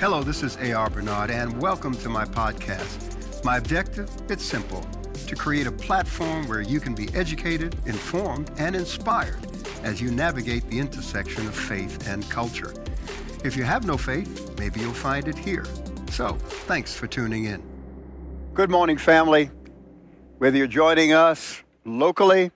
Hello, this is A.R. Bernard, and welcome to my podcast. My objective? It's simple to create a platform where you can be educated, informed, and inspired as you navigate the intersection of faith and culture. If you have no faith, maybe you'll find it here. So, thanks for tuning in. Good morning, family. Whether you're joining us locally,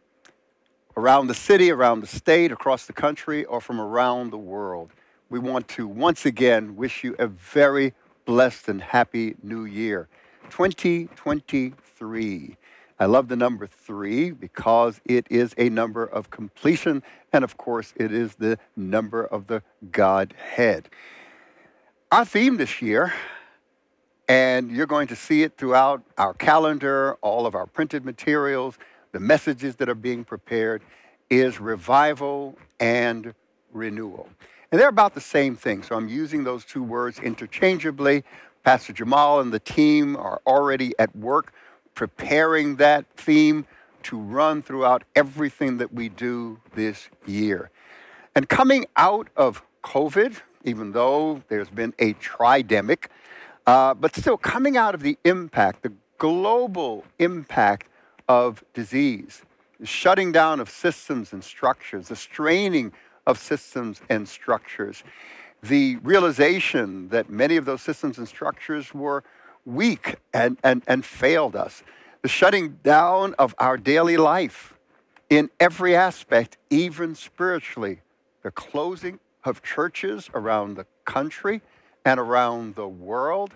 around the city, around the state, across the country, or from around the world, we want to once again wish you a very blessed and happy new year. 2023. I love the number three because it is a number of completion, and of course, it is the number of the Godhead. Our theme this year, and you're going to see it throughout our calendar, all of our printed materials, the messages that are being prepared, is revival and renewal. And they're about the same thing. So I'm using those two words interchangeably. Pastor Jamal and the team are already at work preparing that theme to run throughout everything that we do this year. And coming out of COVID, even though there's been a tridemic, uh, but still coming out of the impact, the global impact of disease, the shutting down of systems and structures, the straining of systems and structures. The realization that many of those systems and structures were weak and, and, and failed us. The shutting down of our daily life in every aspect, even spiritually. The closing of churches around the country and around the world.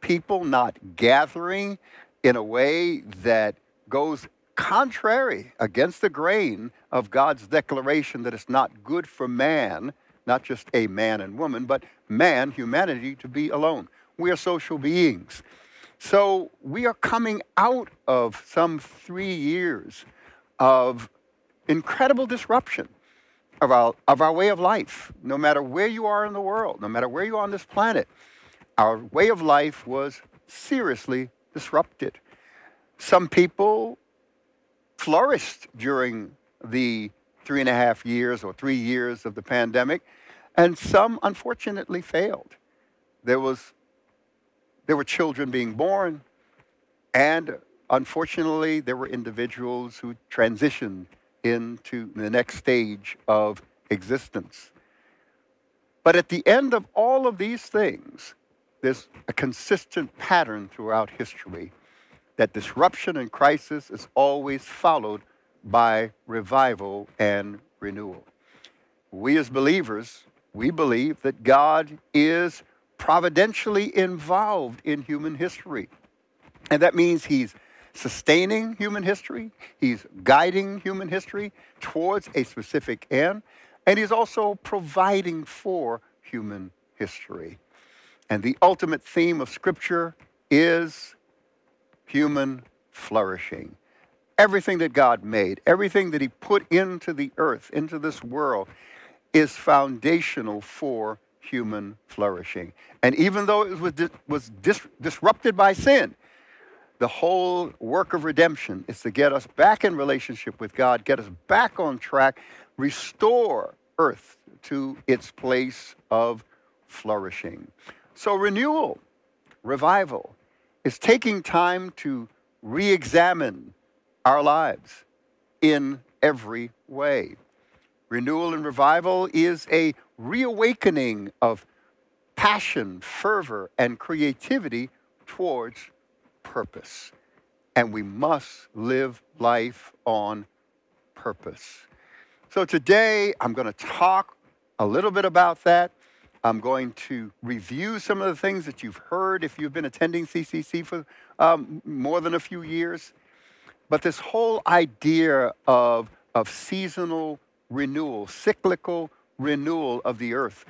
People not gathering in a way that goes contrary against the grain of God's declaration that it's not good for man, not just a man and woman, but man, humanity, to be alone. We are social beings. So we are coming out of some three years of incredible disruption of our, of our way of life, no matter where you are in the world, no matter where you are on this planet. Our way of life was seriously disrupted. Some people flourished during the three and a half years or three years of the pandemic, and some unfortunately failed. There was there were children being born, and unfortunately, there were individuals who transitioned into the next stage of existence. But at the end of all of these things, there's a consistent pattern throughout history that disruption and crisis is always followed by revival and renewal. We as believers, we believe that God is providentially involved in human history. And that means he's sustaining human history, he's guiding human history towards a specific end, and he's also providing for human history. And the ultimate theme of Scripture is human flourishing. Everything that God made, everything that He put into the earth, into this world, is foundational for human flourishing. And even though it was, was dis- disrupted by sin, the whole work of redemption is to get us back in relationship with God, get us back on track, restore earth to its place of flourishing. So, renewal, revival, is taking time to re examine our lives in every way. Renewal and revival is a reawakening of passion, fervor, and creativity towards purpose. And we must live life on purpose. So today I'm going to talk a little bit about that. I'm going to review some of the things that you've heard if you've been attending CCC for um, more than a few years. But this whole idea of, of seasonal renewal, cyclical renewal of the earth,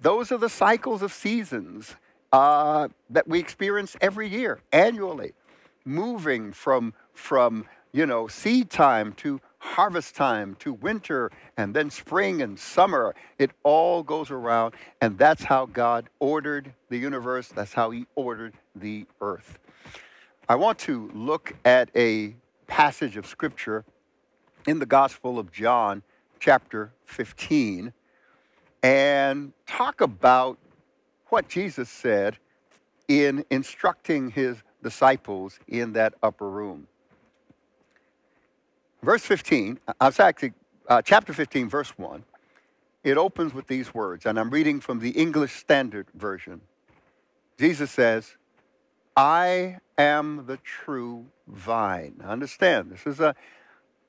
those are the cycles of seasons uh, that we experience every year, annually, moving from, from you know, seed time to harvest time to winter and then spring and summer. It all goes around, and that's how God ordered the universe. That's how He ordered the earth. I want to look at a passage of Scripture in the Gospel of John, chapter 15, and talk about what Jesus said in instructing his disciples in that upper room. Verse 15, uh, actually uh, chapter 15, verse 1, it opens with these words, and I'm reading from the English Standard Version. Jesus says, I am the true vine. Understand, this is a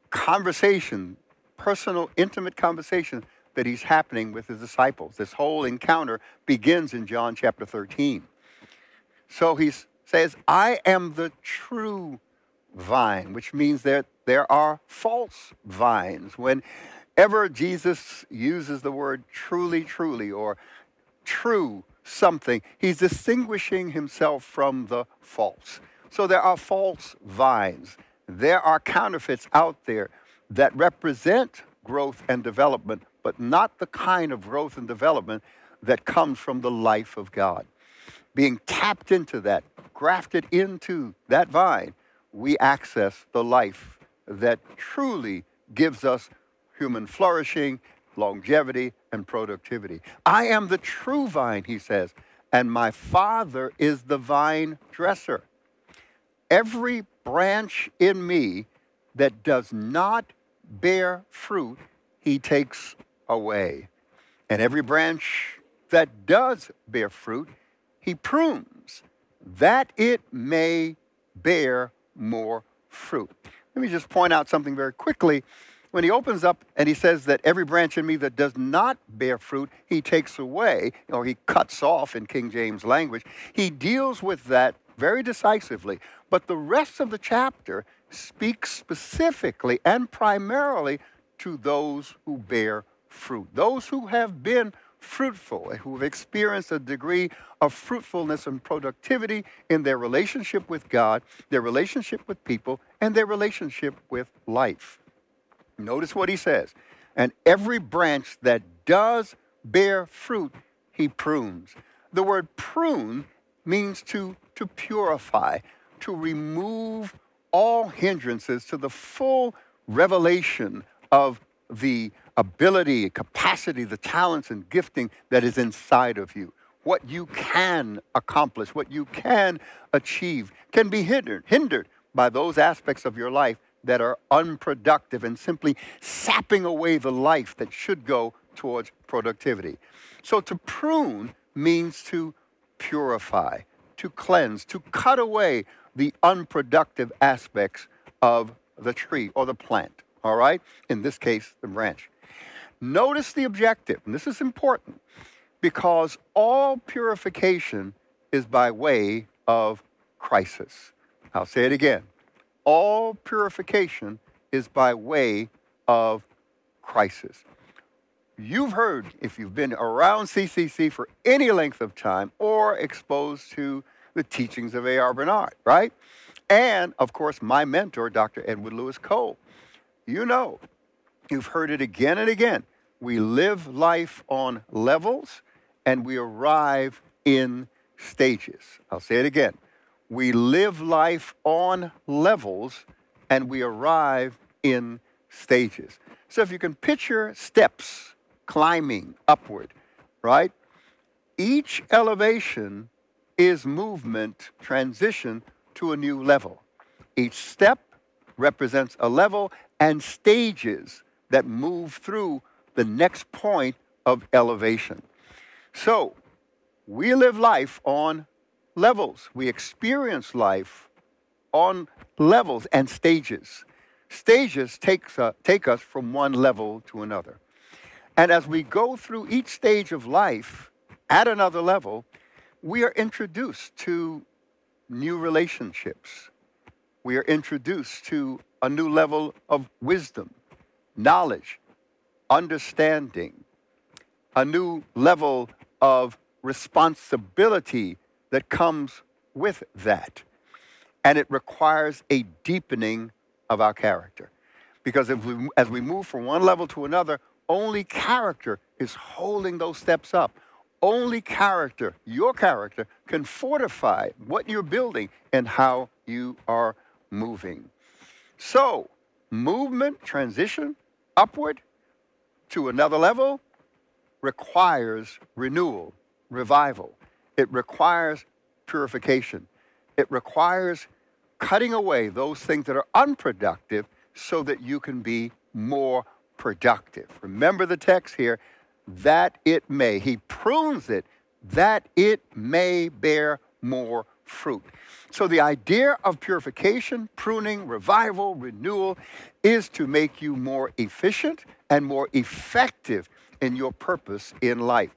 conversation, personal, intimate conversation that he's happening with his disciples. This whole encounter begins in John chapter 13. So he says, I am the true vine, which means that there are false vines. Whenever Jesus uses the word truly, truly, or true something, he's distinguishing himself from the false. So there are false vines. There are counterfeits out there that represent growth and development, but not the kind of growth and development that comes from the life of God. Being tapped into that, grafted into that vine, we access the life that truly gives us human flourishing, longevity, and productivity. I am the true vine, he says, and my Father is the vine dresser. Every branch in me that does not bear fruit, he takes away. And every branch that does bear fruit, he prunes, that it may bear more fruit. Let me just point out something very quickly. When he opens up and he says that every branch in me that does not bear fruit, he takes away, or he cuts off in King James language, he deals with that very decisively. But the rest of the chapter speaks specifically and primarily to those who bear fruit, those who have been fruitful, who have experienced a degree of fruitfulness and productivity in their relationship with God, their relationship with people, and their relationship with life. Notice what he says. And every branch that does bear fruit, he prunes. The word prune means to, to purify, to remove all hindrances to the full revelation of the ability, capacity, the talents and gifting that is inside of you. What you can accomplish, what you can achieve, can be hindered, hindered by those aspects of your life that are unproductive and simply sapping away the life that should go towards productivity. So to prune means to purify, to cleanse, to cut away the unproductive aspects of the tree or the plant, all right? In this case, the branch. Notice the objective, and this is important because all purification is by way of crisis. I'll say it again. All purification is by way of crisis. You've heard, if you've been around CCC for any length of time or exposed to the teachings of A.R. Bernard, right? And of course, my mentor, Dr. Edwin Louis Cole. You know, you've heard it again and again. We live life on levels and we arrive in stages. I'll say it again. We live life on levels and we arrive in stages. So if you can picture steps climbing upward, right? Each elevation is movement transition to a new level. Each step represents a level and stages that move through the next point of elevation. So, we live life on levels. We experience life on levels and stages. Stages takes, uh, take us from one level to another. And as we go through each stage of life at another level, we are introduced to new relationships. We are introduced to a new level of wisdom, knowledge, understanding, a new level of responsibility that comes with that. And it requires a deepening of our character. Because we, as we move from one level to another, only character is holding those steps up. Only character, your character, can fortify what you're building and how you are moving. So, movement, transition upward to another level requires renewal, revival. It requires purification. It requires cutting away those things that are unproductive so that you can be more productive. Remember the text here that it may. He prunes it that it may bear more fruit. So, the idea of purification, pruning, revival, renewal is to make you more efficient and more effective in your purpose in life.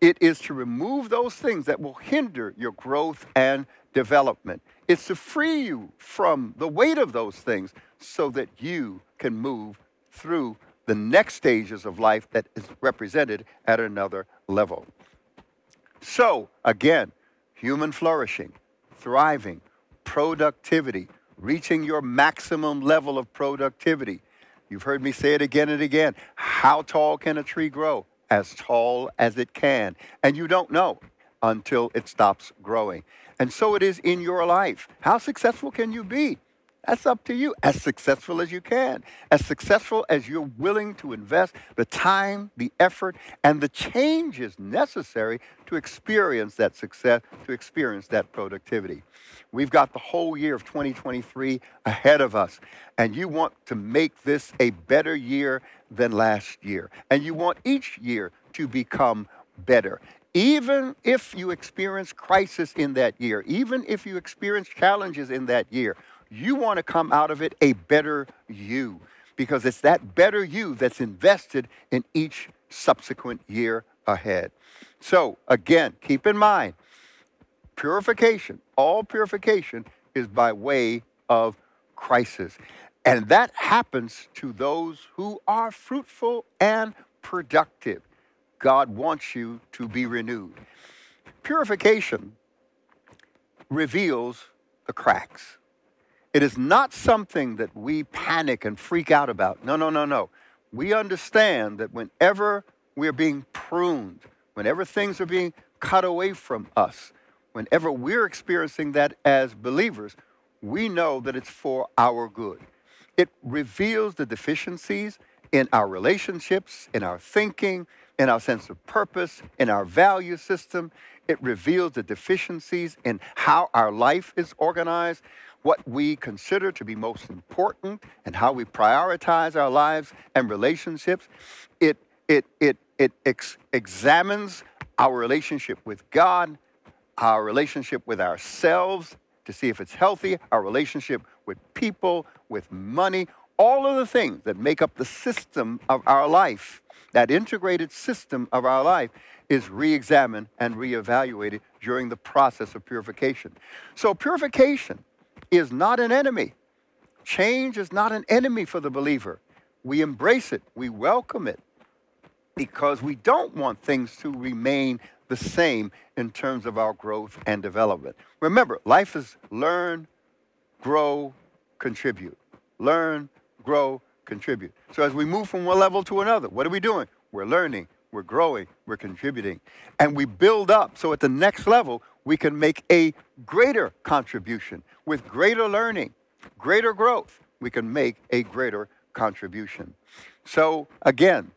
It is to remove those things that will hinder your growth and development. It's to free you from the weight of those things so that you can move through the next stages of life that is represented at another level. So, again, human flourishing, thriving, productivity, reaching your maximum level of productivity. You've heard me say it again and again. How tall can a tree grow? As tall as it can. And you don't know until it stops growing. And so it is in your life. How successful can you be? That's up to you. As successful as you can, as successful as you're willing to invest the time, the effort, and the changes necessary to experience that success, to experience that productivity. We've got the whole year of 2023 ahead of us, and you want to make this a better year than last year. And you want each year to become better. Even if you experience crisis in that year, even if you experience challenges in that year, you want to come out of it a better you because it's that better you that's invested in each subsequent year ahead. So, again, keep in mind purification, all purification is by way of crisis. And that happens to those who are fruitful and productive. God wants you to be renewed. Purification reveals the cracks. It is not something that we panic and freak out about. No, no, no, no. We understand that whenever we're being pruned, whenever things are being cut away from us, whenever we're experiencing that as believers, we know that it's for our good. It reveals the deficiencies in our relationships, in our thinking, in our sense of purpose, in our value system. It reveals the deficiencies in how our life is organized what we consider to be most important and how we prioritize our lives and relationships. It, it, it, it ex- examines our relationship with God, our relationship with ourselves to see if it's healthy, our relationship with people, with money, all of the things that make up the system of our life, that integrated system of our life, is re examined and re evaluated during the process of purification. So, purification is not an enemy. Change is not an enemy for the believer. We embrace it, we welcome it, because we don't want things to remain the same in terms of our growth and development. Remember, life is learn, grow, contribute. Learn, grow, contribute. So as we move from one level to another, what are we doing? We're learning, we're growing, we're contributing, and we build up. So at the next level, we can make a greater contribution with greater learning, greater growth. We can make a greater contribution. So again,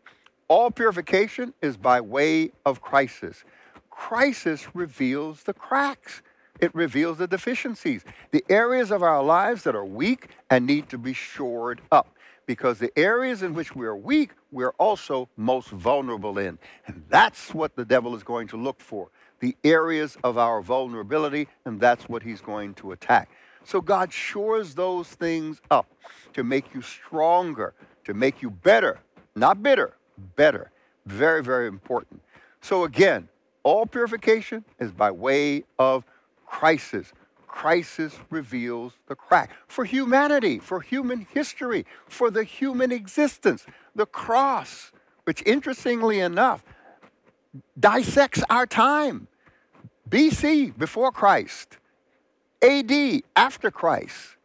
all purification is by way of crisis. Crisis reveals the cracks. It reveals the deficiencies, the areas of our lives that are weak and need to be shored up because the areas in which we're weak, we're also most vulnerable in. And that's what the devil is going to look for the areas of our vulnerability, and that's what he's going to attack. So God shores those things up to make you stronger, to make you better, not bitter, better. Very, very important. So again, all purification is by way of crisis crisis reveals the crack. For humanity, for human history, for the human existence, the cross, which interestingly enough dissects our time. BC, before Christ, AD, after Christ.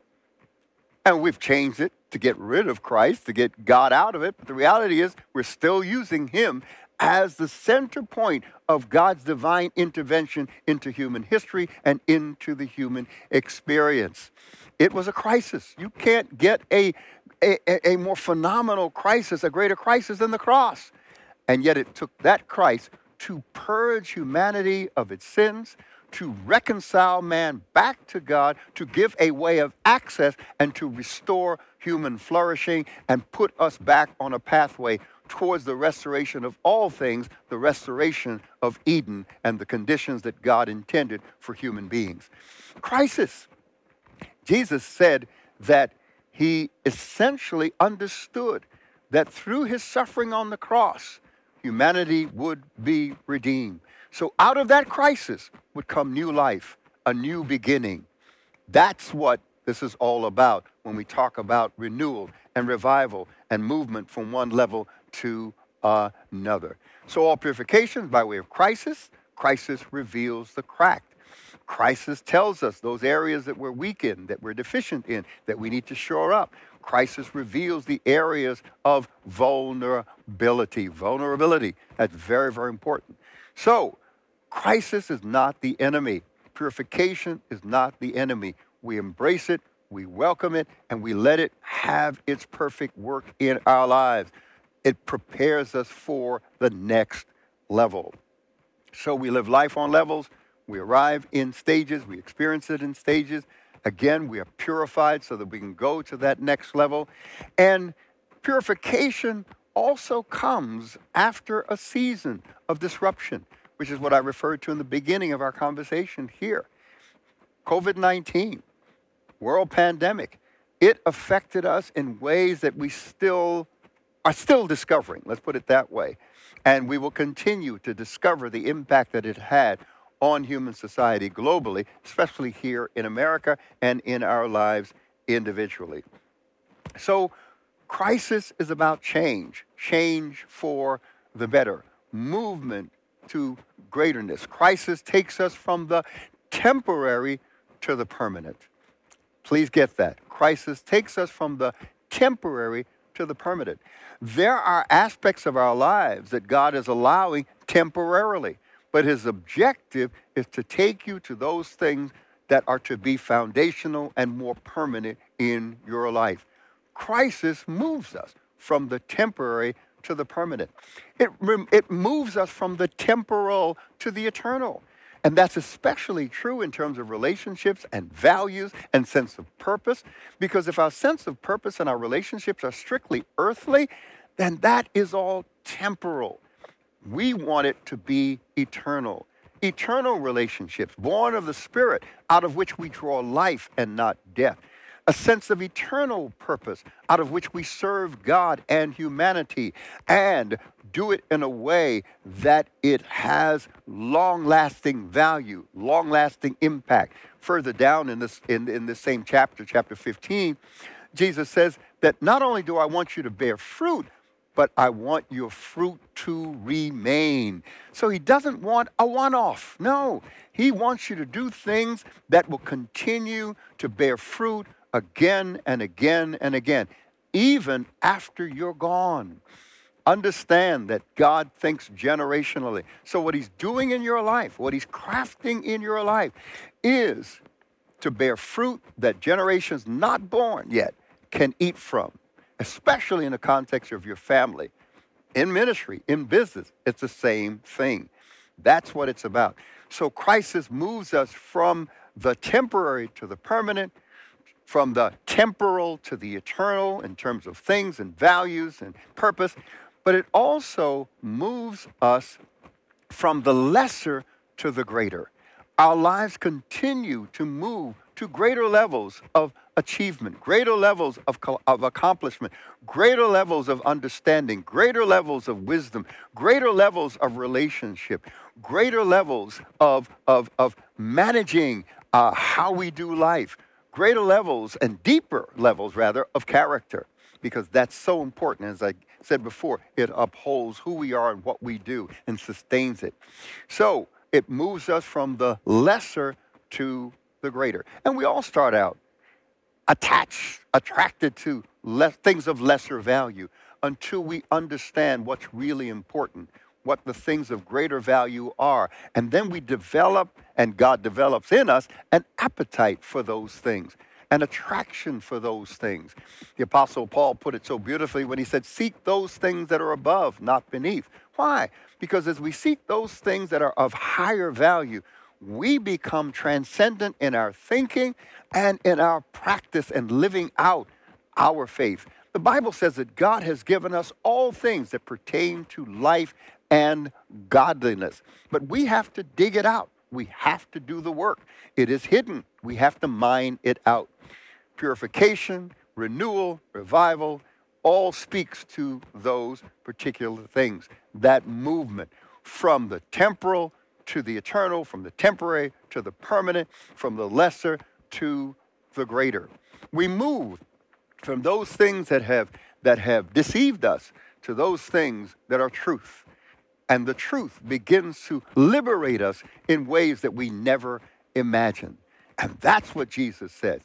And we've changed it to get rid of Christ, to get God out of it. But the reality is, we're still using Him as the center point of God's divine intervention into human history and into the human experience. It was a crisis. You can't get a, a, a more phenomenal crisis, a greater crisis than the cross. And yet it took that Christ to purge humanity of its sins, to reconcile man back to God, to give a way of access, and to restore human flourishing and put us back on a pathway towards the restoration of all things, the restoration of Eden and the conditions that God intended for human beings. Crisis. Jesus said that he essentially understood that through his suffering on the cross, humanity would be redeemed. So out of that crisis would come new life, a new beginning. That's what this is all about when we talk about renewal and revival and movement from one level to another. So all purification by way of crisis, crisis reveals the cracked. Crisis tells us those areas that we're weak in, that we're deficient in, that we need to shore up. Crisis reveals the areas of vulnerability. Vulnerability, that's very, very important. So, crisis is not the enemy. Purification is not the enemy. We embrace it, we welcome it, and we let it have its perfect work in our lives. It prepares us for the next level. So we live life on levels. We arrive in stages. We experience it in stages. Again, we are purified so that we can go to that next level. And purification also comes after a season of disruption, which is what I referred to in the beginning of our conversation here. COVID 19, world pandemic, it affected us in ways that we still are still discovering, let's put it that way. And we will continue to discover the impact that it had on human society globally, especially here in America and in our lives individually. So, crisis is about change, change for the better, movement to greaterness. Crisis takes us from the temporary to the permanent. Please get that. Crisis takes us from the temporary to the permanent. There are aspects of our lives that God is allowing temporarily, but his objective is to take you to those things that are to be foundational and more permanent in your life. Crisis moves us from the temporary to the permanent. It, it moves us from the temporal to the eternal. And that's especially true in terms of relationships and values and sense of purpose. Because if our sense of purpose and our relationships are strictly earthly, then that is all temporal. We want it to be eternal. Eternal relationships, born of the Spirit, out of which we draw life and not death a sense of eternal purpose out of which we serve God and humanity and do it in a way that it has long lasting value, long lasting impact. Further down in this, in, in this same chapter, chapter 15, Jesus says that not only do I want you to bear fruit, but I want your fruit to remain. So he doesn't want a one off. No, he wants you to do things that will continue to bear fruit again and again and again, even after you're gone. Understand that God thinks generationally. So, what He's doing in your life, what He's crafting in your life, is to bear fruit that generations not born yet can eat from, especially in the context of your family. In ministry, in business, it's the same thing. That's what it's about. So, crisis moves us from the temporary to the permanent from the temporal to the eternal in terms of things and values and purpose, but it also moves us from the lesser to the greater. Our lives continue to move to greater levels of achievement, greater levels of, of accomplishment, greater levels of understanding, greater levels of wisdom, greater levels of relationship, greater levels of, of, of managing uh, how we do life, greater levels and deeper levels, rather, of character, because that's so important. As I said before, it upholds who we are and what we do and sustains it. So it moves us from the lesser to the greater. And we all start out attached, attracted to things of lesser value until we understand what's really important, what the things of greater value are. And then we develop, and God develops in us, an appetite for those things. an attraction for those things. The Apostle Paul put it so beautifully when he said, Seek those things that are above, not beneath. Why? Because as we seek those things that are of higher value, we become transcendent in our thinking and in our practice and living out our faith. The Bible says that God has given us all things that pertain to life and godliness, but we have to dig it out. We have to do the work. It is hidden. We have to mine it out. Purification, renewal, revival, all speaks to those particular things. That movement from the temporal to the eternal, from the temporary to the permanent, from the lesser to the greater. We move from those things that have that have deceived us to those things that are truth. And the truth begins to liberate us in ways that we never imagined. And that's what Jesus says.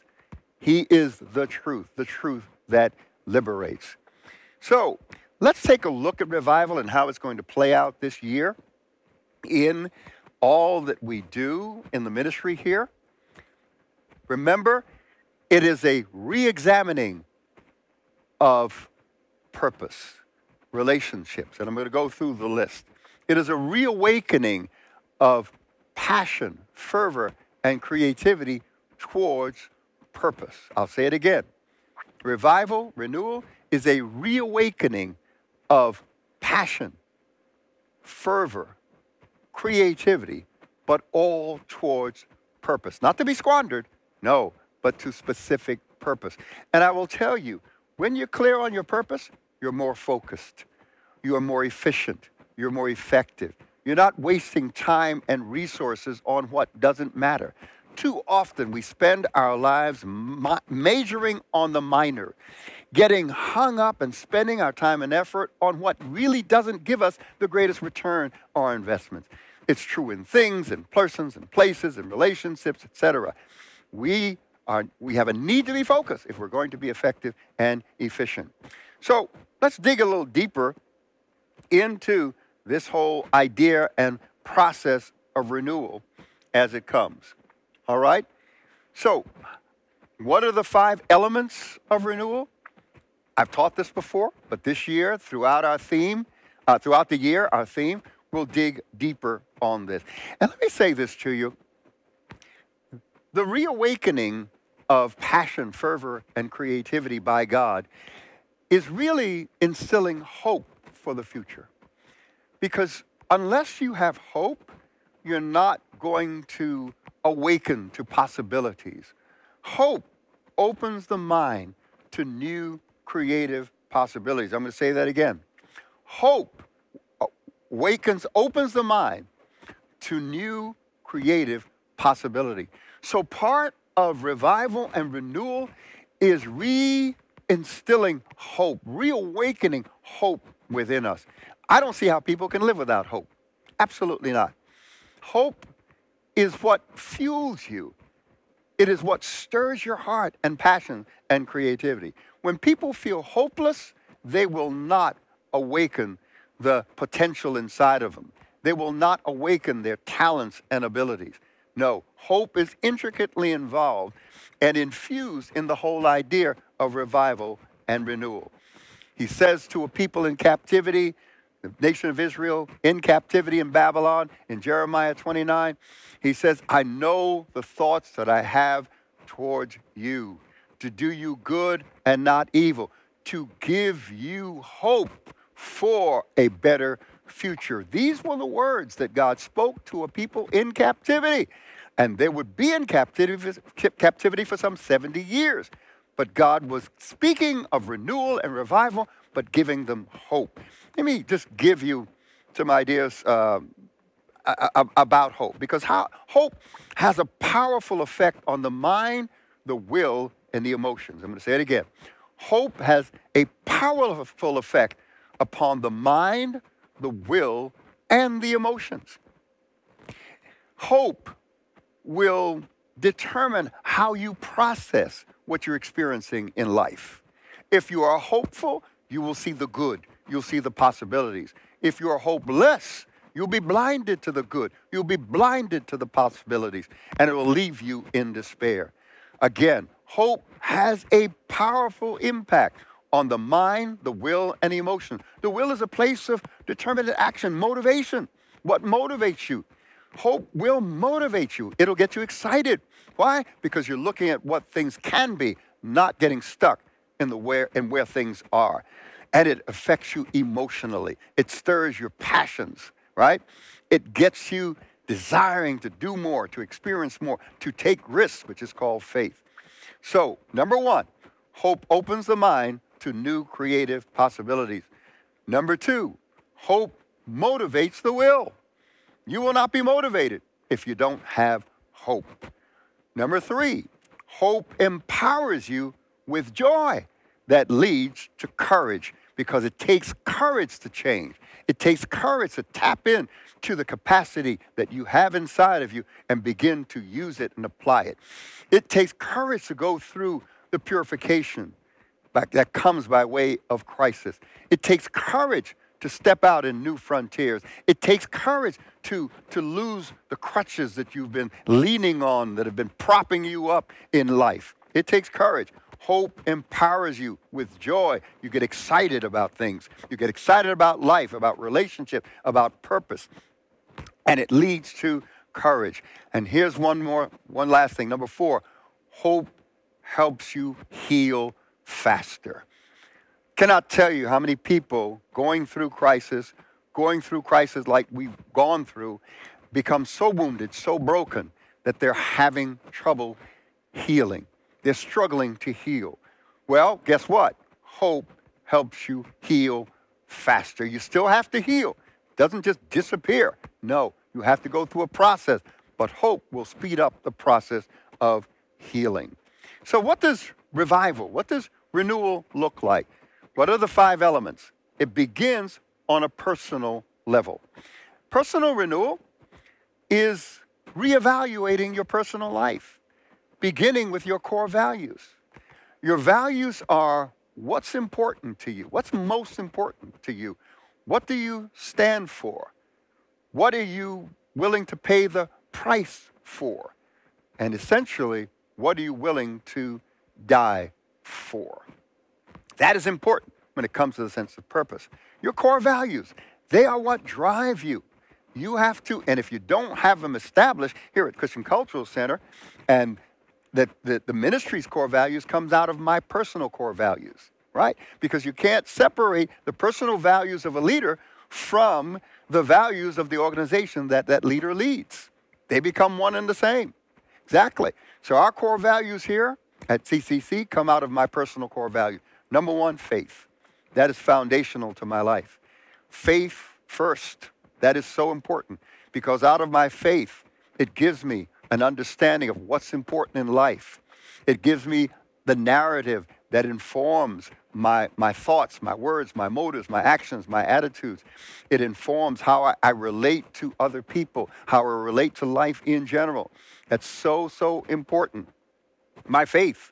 He is the truth, the truth that liberates. So let's take a look at revival and how it's going to play out this year in all that we do in the ministry here. Remember, it is a re examining of purpose, relationships. And I'm going to go through the list. It is a reawakening of passion, fervor, and creativity towards purpose. I'll say it again. Revival, renewal, is a reawakening of passion, fervor, creativity, but all towards purpose. Not to be squandered, no, but to specific purpose. And I will tell you, when you're clear on your purpose, you're more focused, you are more efficient, you're more effective. You're not wasting time and resources on what doesn't matter. Too often we spend our lives ma- majoring on the minor, getting hung up and spending our time and effort on what really doesn't give us the greatest return on our investments. It's true in things and persons and places and relationships, etc. We are we have a need to be focused if we're going to be effective and efficient. So let's dig a little deeper into this whole idea and process of renewal as it comes. All right? So, what are the five elements of renewal? I've taught this before, but this year, throughout our theme, uh, throughout the year, our theme, we'll dig deeper on this. And let me say this to you the reawakening of passion, fervor, and creativity by God is really instilling hope for the future. Because unless you have hope, you're not going to awaken to possibilities. Hope opens the mind to new creative possibilities. I'm going to say that again. Hope uh, awakens, opens the mind to new creative possibility. So part of revival and renewal is reinstilling hope, reawakening hope within us. I don't see how people can live without hope. Absolutely not. Hope is what fuels you. It is what stirs your heart and passion and creativity. When people feel hopeless, they will not awaken the potential inside of them. They will not awaken their talents and abilities. No, hope is intricately involved and infused in the whole idea of revival and renewal. He says to a people in captivity, the nation of Israel in captivity in Babylon, in Jeremiah 29, he says, I know the thoughts that I have towards you, to do you good and not evil, to give you hope for a better future. These were the words that God spoke to a people in captivity. And they would be in captivity, captivity for some 70 years. But God was speaking of renewal and revival, but giving them hope. Let me just give you some ideas uh, about hope, because how, hope has a powerful effect on the mind, the will, and the emotions. I'm going to say it again. Hope has a powerful effect upon the mind, the will, and the emotions. Hope will determine how you process what you're experiencing in life. If you are hopeful, you will see the good, you'll see the possibilities. If you are hopeless, you'll be blinded to the good, you'll be blinded to the possibilities, and it will leave you in despair. Again, Hope has a powerful impact on the mind, the will, and emotion. The will is a place of determined action, motivation. What motivates you? Hope will motivate you. It'll get you excited. Why? Because you're looking at what things can be, not getting stuck in the where and where things are. And it affects you emotionally. It stirs your passions, right? It gets you desiring to do more, to experience more, to take risks, which is called faith. So, number one, hope opens the mind to new creative possibilities. Number two, hope motivates the will. You will not be motivated if you don't have hope. Number three, hope empowers you with joy that leads to courage because it takes courage to change. It takes courage to tap in to the capacity that you have inside of you and begin to use it and apply it. It takes courage to go through the purification that comes by way of crisis. It takes courage to step out in new frontiers. It takes courage to, to lose the crutches that you've been leaning on that have been propping you up in life. It takes courage. Hope empowers you with joy. You get excited about things. You get excited about life, about relationship, about purpose. And it leads to courage. And here's one more, one last thing. Number four, hope helps you heal faster. Cannot tell you how many people going through crisis, going through crisis like we've gone through, become so wounded, so broken that they're having trouble healing. They're struggling to heal. Well, guess what? Hope helps you heal faster. You still have to heal. It doesn't just disappear. No, you have to go through a process, but hope will speed up the process of healing. So what does revival, what does renewal look like? What are the five elements? It begins on a personal level. Personal renewal is reevaluating your personal life, beginning with your core values. Your values are what's important to you, what's most important to you, what do you stand for, what are you willing to pay the price for, and essentially, what are you willing to die for? That is important when it comes to the sense of purpose. Your core values, they are what drive you. You have to, and if you don't have them established here at Christian Cultural Center, and that the, the ministry's core values comes out of my personal core values, right? Because you can't separate the personal values of a leader from the values of the organization that that leader leads. They become one and the same. Exactly. So our core values here at CCC come out of my personal core value. Number one, faith. That is foundational to my life. Faith first. That is so important because out of my faith, it gives me an understanding of what's important in life. It gives me the narrative that informs my, my thoughts, my words, my motives, my actions, my attitudes. It informs how I, I relate to other people, how I relate to life in general. That's so, so important. My faith,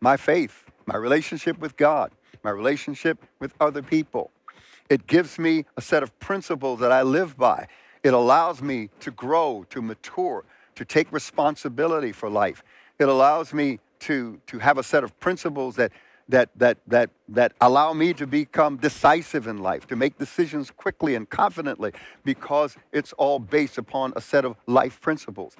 my faith my relationship with God, my relationship with other people. It gives me a set of principles that I live by. It allows me to grow, to mature, to take responsibility for life. It allows me to, to have a set of principles that, that, that, that, that allow me to become decisive in life, to make decisions quickly and confidently, because it's all based upon a set of life principles.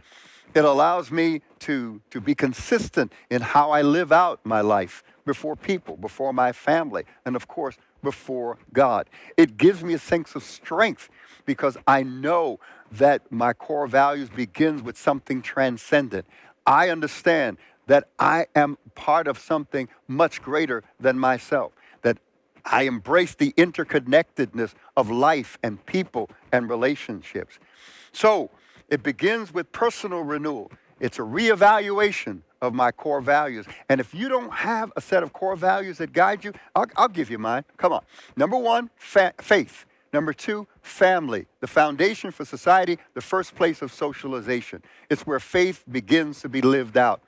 It allows me to, to be consistent in how I live out my life before people, before my family, and of course, before God. It gives me a sense of strength because I know that my core values begins with something transcendent. I understand that I am part of something much greater than myself, that I embrace the interconnectedness of life and people and relationships. So it begins with personal renewal. It's a reevaluation of my core values. And if you don't have a set of core values that guide you, I'll, I'll give you mine. Come on. Number one, fa- faith. Number two, family, the foundation for society, the first place of socialization. It's where faith begins to be lived out.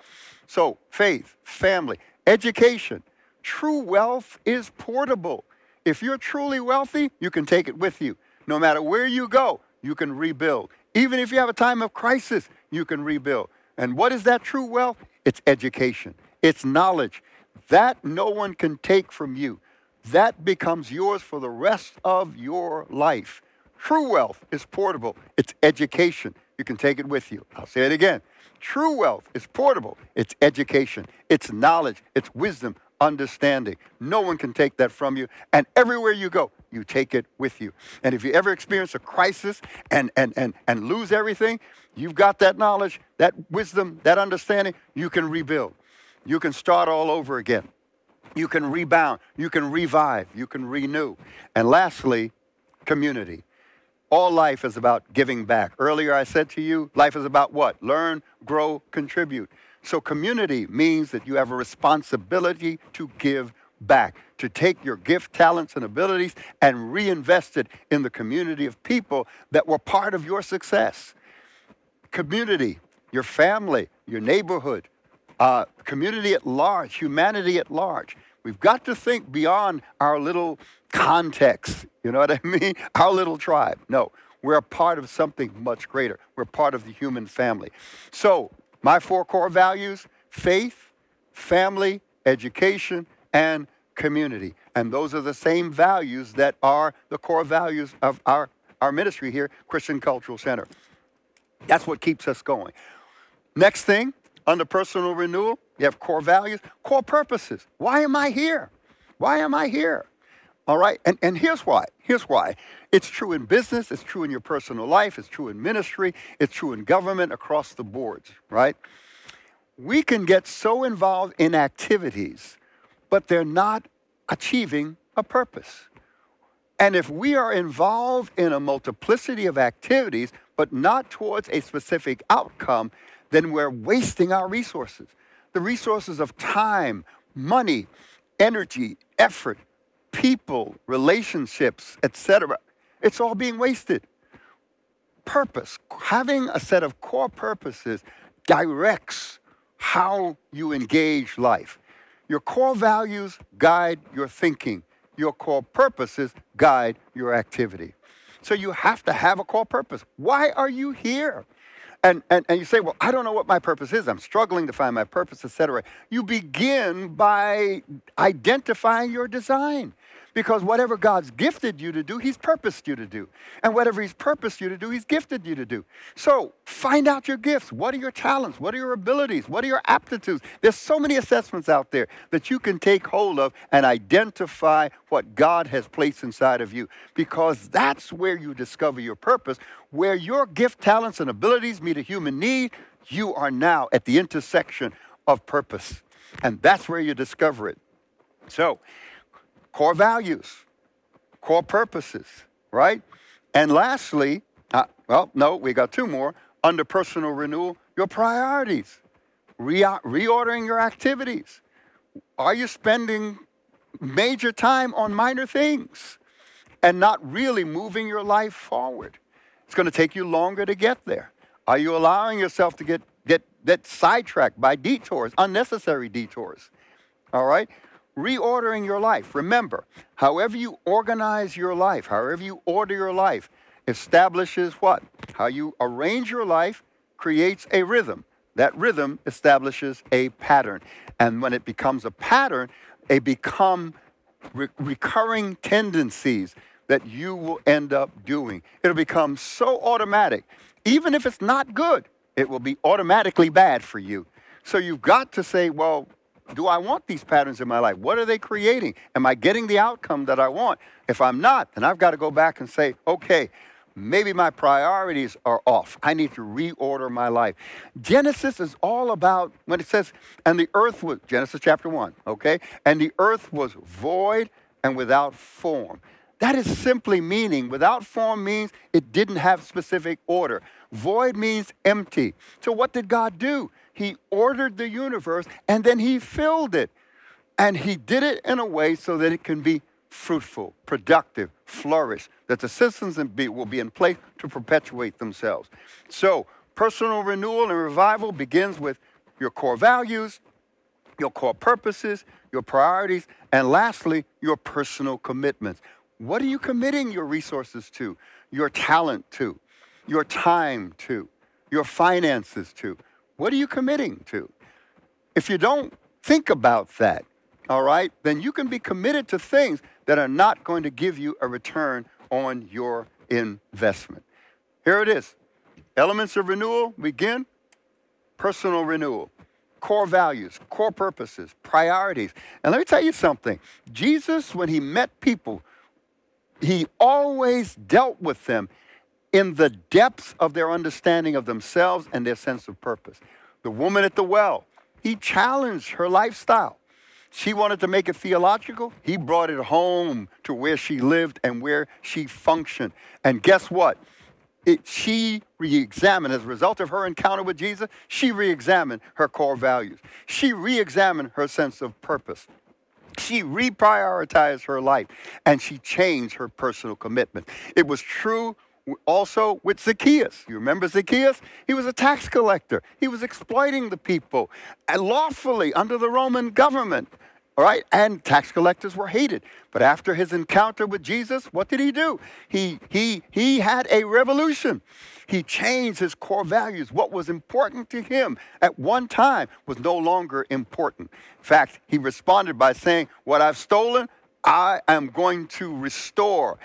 So, faith, family, education. True wealth is portable. If you're truly wealthy, you can take it with you. No matter where you go, you can rebuild. Even if you have a time of crisis, you can rebuild. And what is that true wealth? it's education, it's knowledge. That no one can take from you. That becomes yours for the rest of your life. True wealth is portable, it's education. You can take it with you. I'll say it again. True wealth is portable, it's education, it's knowledge, it's wisdom, understanding. No one can take that from you. And everywhere you go, you take it with you. And if you ever experience a crisis and, and, and, and lose everything, you've got that knowledge, that wisdom, that understanding, you can rebuild. You can start all over again. You can rebound. You can revive. You can renew. And lastly, community. All life is about giving back. Earlier I said to you, life is about what? Learn, grow, contribute. So, community means that you have a responsibility to give back, to take your gift, talents, and abilities and reinvest it in the community of people that were part of your success. Community, your family, your neighborhood, uh, community at large, humanity at large. We've got to think beyond our little context, you know what I mean? Our little tribe. No, we're a part of something much greater. We're part of the human family. So, my four core values faith, family, education, and community. And those are the same values that are the core values of our, our ministry here, Christian Cultural Center. That's what keeps us going. Next thing, under personal renewal, you have core values, core purposes. Why am I here? Why am I here? All right, and, and here's why. Here's why. It's true in business, it's true in your personal life, it's true in ministry, it's true in government across the boards, right? We can get so involved in activities, but they're not achieving a purpose. And if we are involved in a multiplicity of activities, but not towards a specific outcome, then we're wasting our resources. The resources of time, money, energy, effort, people, relationships, etc. It's all being wasted. Purpose, having a set of core purposes directs how you engage life. Your core values guide your thinking. Your core purposes guide your activity. So you have to have a core purpose. Why are you here? And, and, and you say, well, I don't know what my purpose is. I'm struggling to find my purpose, etc. You begin by identifying your design. Because whatever God's gifted you to do, He's purposed you to do. And whatever He's purposed you to do, He's gifted you to do. So find out your gifts. What are your talents? What are your abilities? What are your aptitudes? There's so many assessments out there that you can take hold of and identify what God has placed inside of you. Because that's where you discover your purpose. Where your gift, talents, and abilities meet a human need, you are now at the intersection of purpose. And that's where you discover it. So, core values, core purposes, right? And lastly, uh, well, no, we got two more. Under personal renewal, your priorities, Re- reordering your activities. Are you spending major time on minor things and not really moving your life forward? It's going to take you longer to get there. Are you allowing yourself to get, get, get sidetracked by detours, unnecessary detours? All right? Reordering your life. Remember, however you organize your life, however you order your life, establishes what? How you arrange your life creates a rhythm. That rhythm establishes a pattern. And when it becomes a pattern, they become re- recurring tendencies that you will end up doing. It'll become so automatic. Even if it's not good, it will be automatically bad for you. So you've got to say, well, do I want these patterns in my life? What are they creating? Am I getting the outcome that I want? If I'm not, then I've got to go back and say, okay, maybe my priorities are off. I need to reorder my life. Genesis is all about when it says, and the earth was, Genesis chapter 1, okay? And the earth was void and without form. That is simply meaning, without form means it didn't have specific order. Void means empty. So what did God do? He ordered the universe and then he filled it. And he did it in a way so that it can be fruitful, productive, flourish, that the systems will be in place to perpetuate themselves. So, personal renewal and revival begins with your core values, your core purposes, your priorities, and lastly, your personal commitments. What are you committing your resources to, your talent to, your time to, your finances to? What are you committing to? if you don't think about that, all right, then you can be committed to things that are not going to give you a return on your investment. Here it is. Elements of renewal begin personal renewal, core values, core purposes, priorities. And let me tell you something Jesus, when he met people, he always dealt with them in the depths of their understanding of themselves and their sense of purpose. The woman at the well, he challenged her lifestyle. She wanted to make it theological. He brought it home to where she lived and where she functioned. And guess what? It, she re examined, as a result of her encounter with Jesus, she re examined her core values. She re examined her sense of purpose. She reprioritized her life and she changed her personal commitment. It was true also with Zacchaeus. You remember Zacchaeus? He was a tax collector. He was exploiting the people lawfully under the Roman government. All right, and tax collectors were hated. But after his encounter with Jesus, what did he do? He he he had a revolution. He changed his core values. What was important to him at one time was no longer important. In fact, he responded by saying, "What I've stolen, I am going to restore."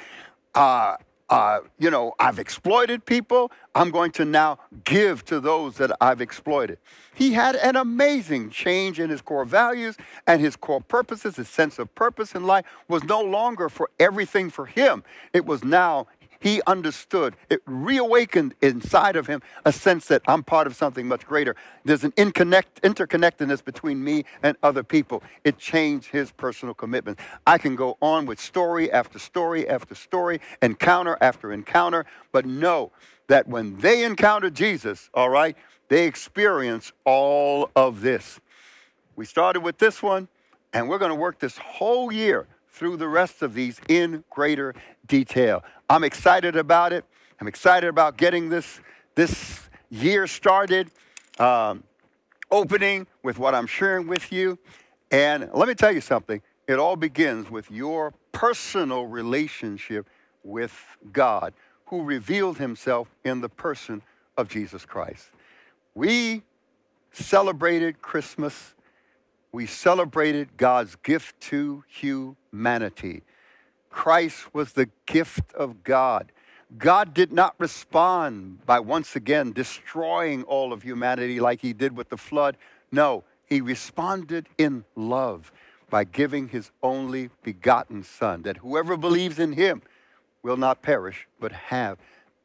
Uh, uh, you know, I've exploited people. I'm going to now give to those that I've exploited. He had an amazing change in his core values and his core purposes. His sense of purpose in life was no longer for everything for him. It was now he understood. It reawakened inside of him a sense that I'm part of something much greater. There's an interconnect, interconnectedness between me and other people. It changed his personal commitment. I can go on with story after story after story, encounter after encounter, but know that when they encounter Jesus, all right, they experience all of this. We started with this one, and we're going to work this whole year through the rest of these in greater detail. I'm excited about it. I'm excited about getting this, this year started, um, opening with what I'm sharing with you. And let me tell you something it all begins with your personal relationship with God, who revealed himself in the person of Jesus Christ. We celebrated Christmas. We celebrated God's gift to humanity. Christ was the gift of God. God did not respond by once again destroying all of humanity like he did with the flood. No, he responded in love by giving his only begotten Son, that whoever believes in him will not perish, but have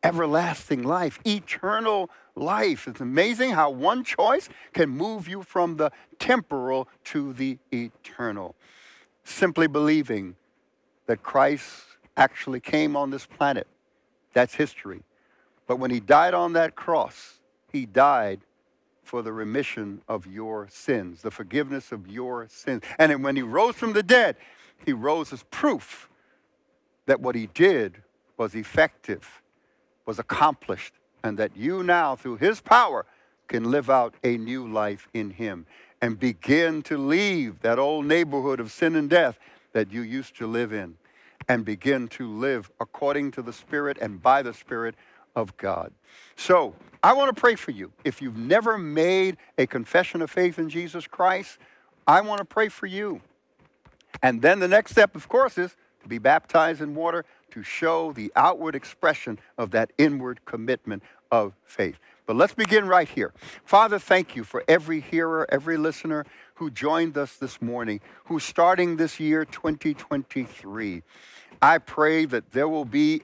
everlasting life, eternal life. It's amazing how one choice can move you from the temporal to the eternal. Simply believing that Christ actually came on this planet. That's history. But when he died on that cross, he died for the remission of your sins, the forgiveness of your sins. And when he rose from the dead, he rose as proof that what he did was effective, was accomplished, and that you now, through his power, can live out a new life in him and begin to leave that old neighborhood of sin and death that you used to live in and begin to live according to the Spirit and by the Spirit of God. So, I want to pray for you. If you've never made a confession of faith in Jesus Christ, I want to pray for you. And then the next step, of course, is to be baptized in water to show the outward expression of that inward commitment of faith. But let's begin right here. Father, thank you for every hearer, every listener who joined us this morning, who's starting this year 2023. I pray that there will be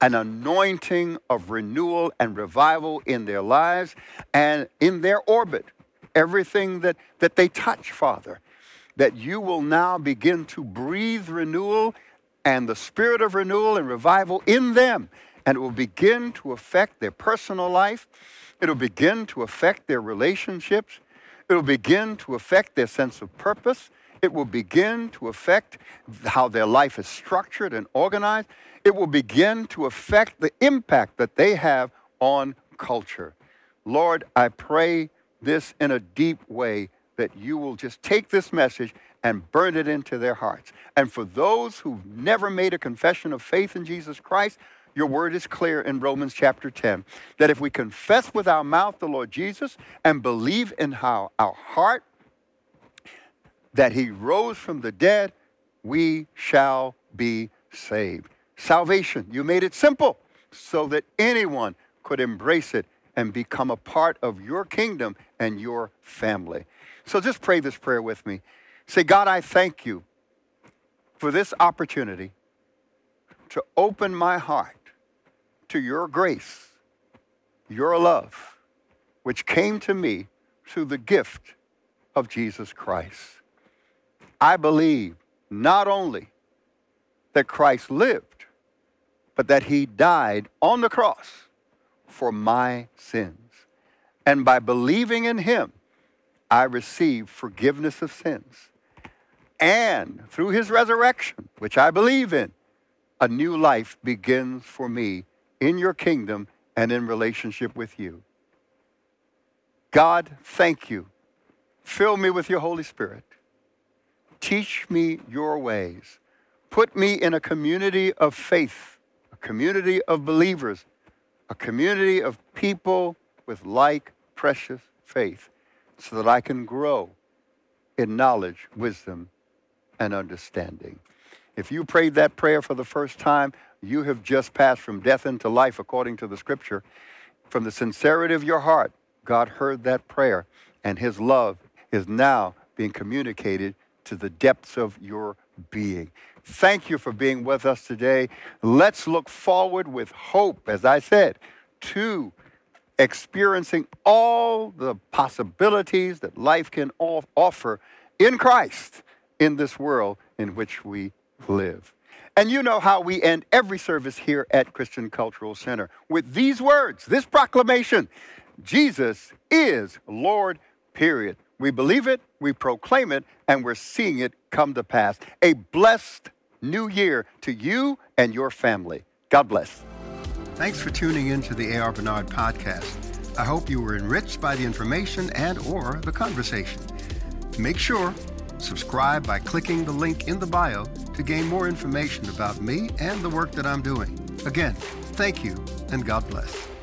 an anointing of renewal and revival in their lives and in their orbit, everything that, that they touch, Father, that you will now begin to breathe renewal and the spirit of renewal and revival in them and it will begin to affect their personal life. It'll begin to affect their relationships. It'll begin to affect their sense of purpose. It will begin to affect how their life is structured and organized. It will begin to affect the impact that they have on culture. Lord, I pray this in a deep way that you will just take this message and burn it into their hearts. And for those who've never made a confession of faith in Jesus Christ, your word is clear in Romans chapter 10 that if we confess with our mouth the Lord Jesus and believe in how our heart that he rose from the dead, we shall be saved. Salvation, you made it simple so that anyone could embrace it and become a part of your kingdom and your family. So just pray this prayer with me. Say, God, I thank you for this opportunity to open my heart to your grace, your love, which came to me through the gift of Jesus Christ. I believe not only that Christ lived, but that he died on the cross for my sins. And by believing in him, I receive forgiveness of sins. And through his resurrection, which I believe in, a new life begins for me in your kingdom and in relationship with you. God, thank you. Fill me with your Holy Spirit. Teach me your ways. Put me in a community of faith, a community of believers, a community of people with like precious faith, so that I can grow in knowledge, wisdom, and understanding. If you prayed that prayer for the first time, you have just passed from death into life according to the scripture. From the sincerity of your heart, God heard that prayer, and his love is now being communicated to the depths of your being. Thank you for being with us today. Let's look forward with hope, as I said, to experiencing all the possibilities that life can offer in Christ in this world in which we live. And you know how we end every service here at Christian Cultural Center with these words, this proclamation Jesus is Lord, period. We believe it, we proclaim it, and we're seeing it come to pass. A blessed new year to you and your family. God bless. Thanks for tuning in to the A.R. Bernard podcast. I hope you were enriched by the information and or the conversation. Make sure Subscribe by clicking the link in the bio to gain more information about me and the work that I'm doing. Again, thank you and God bless.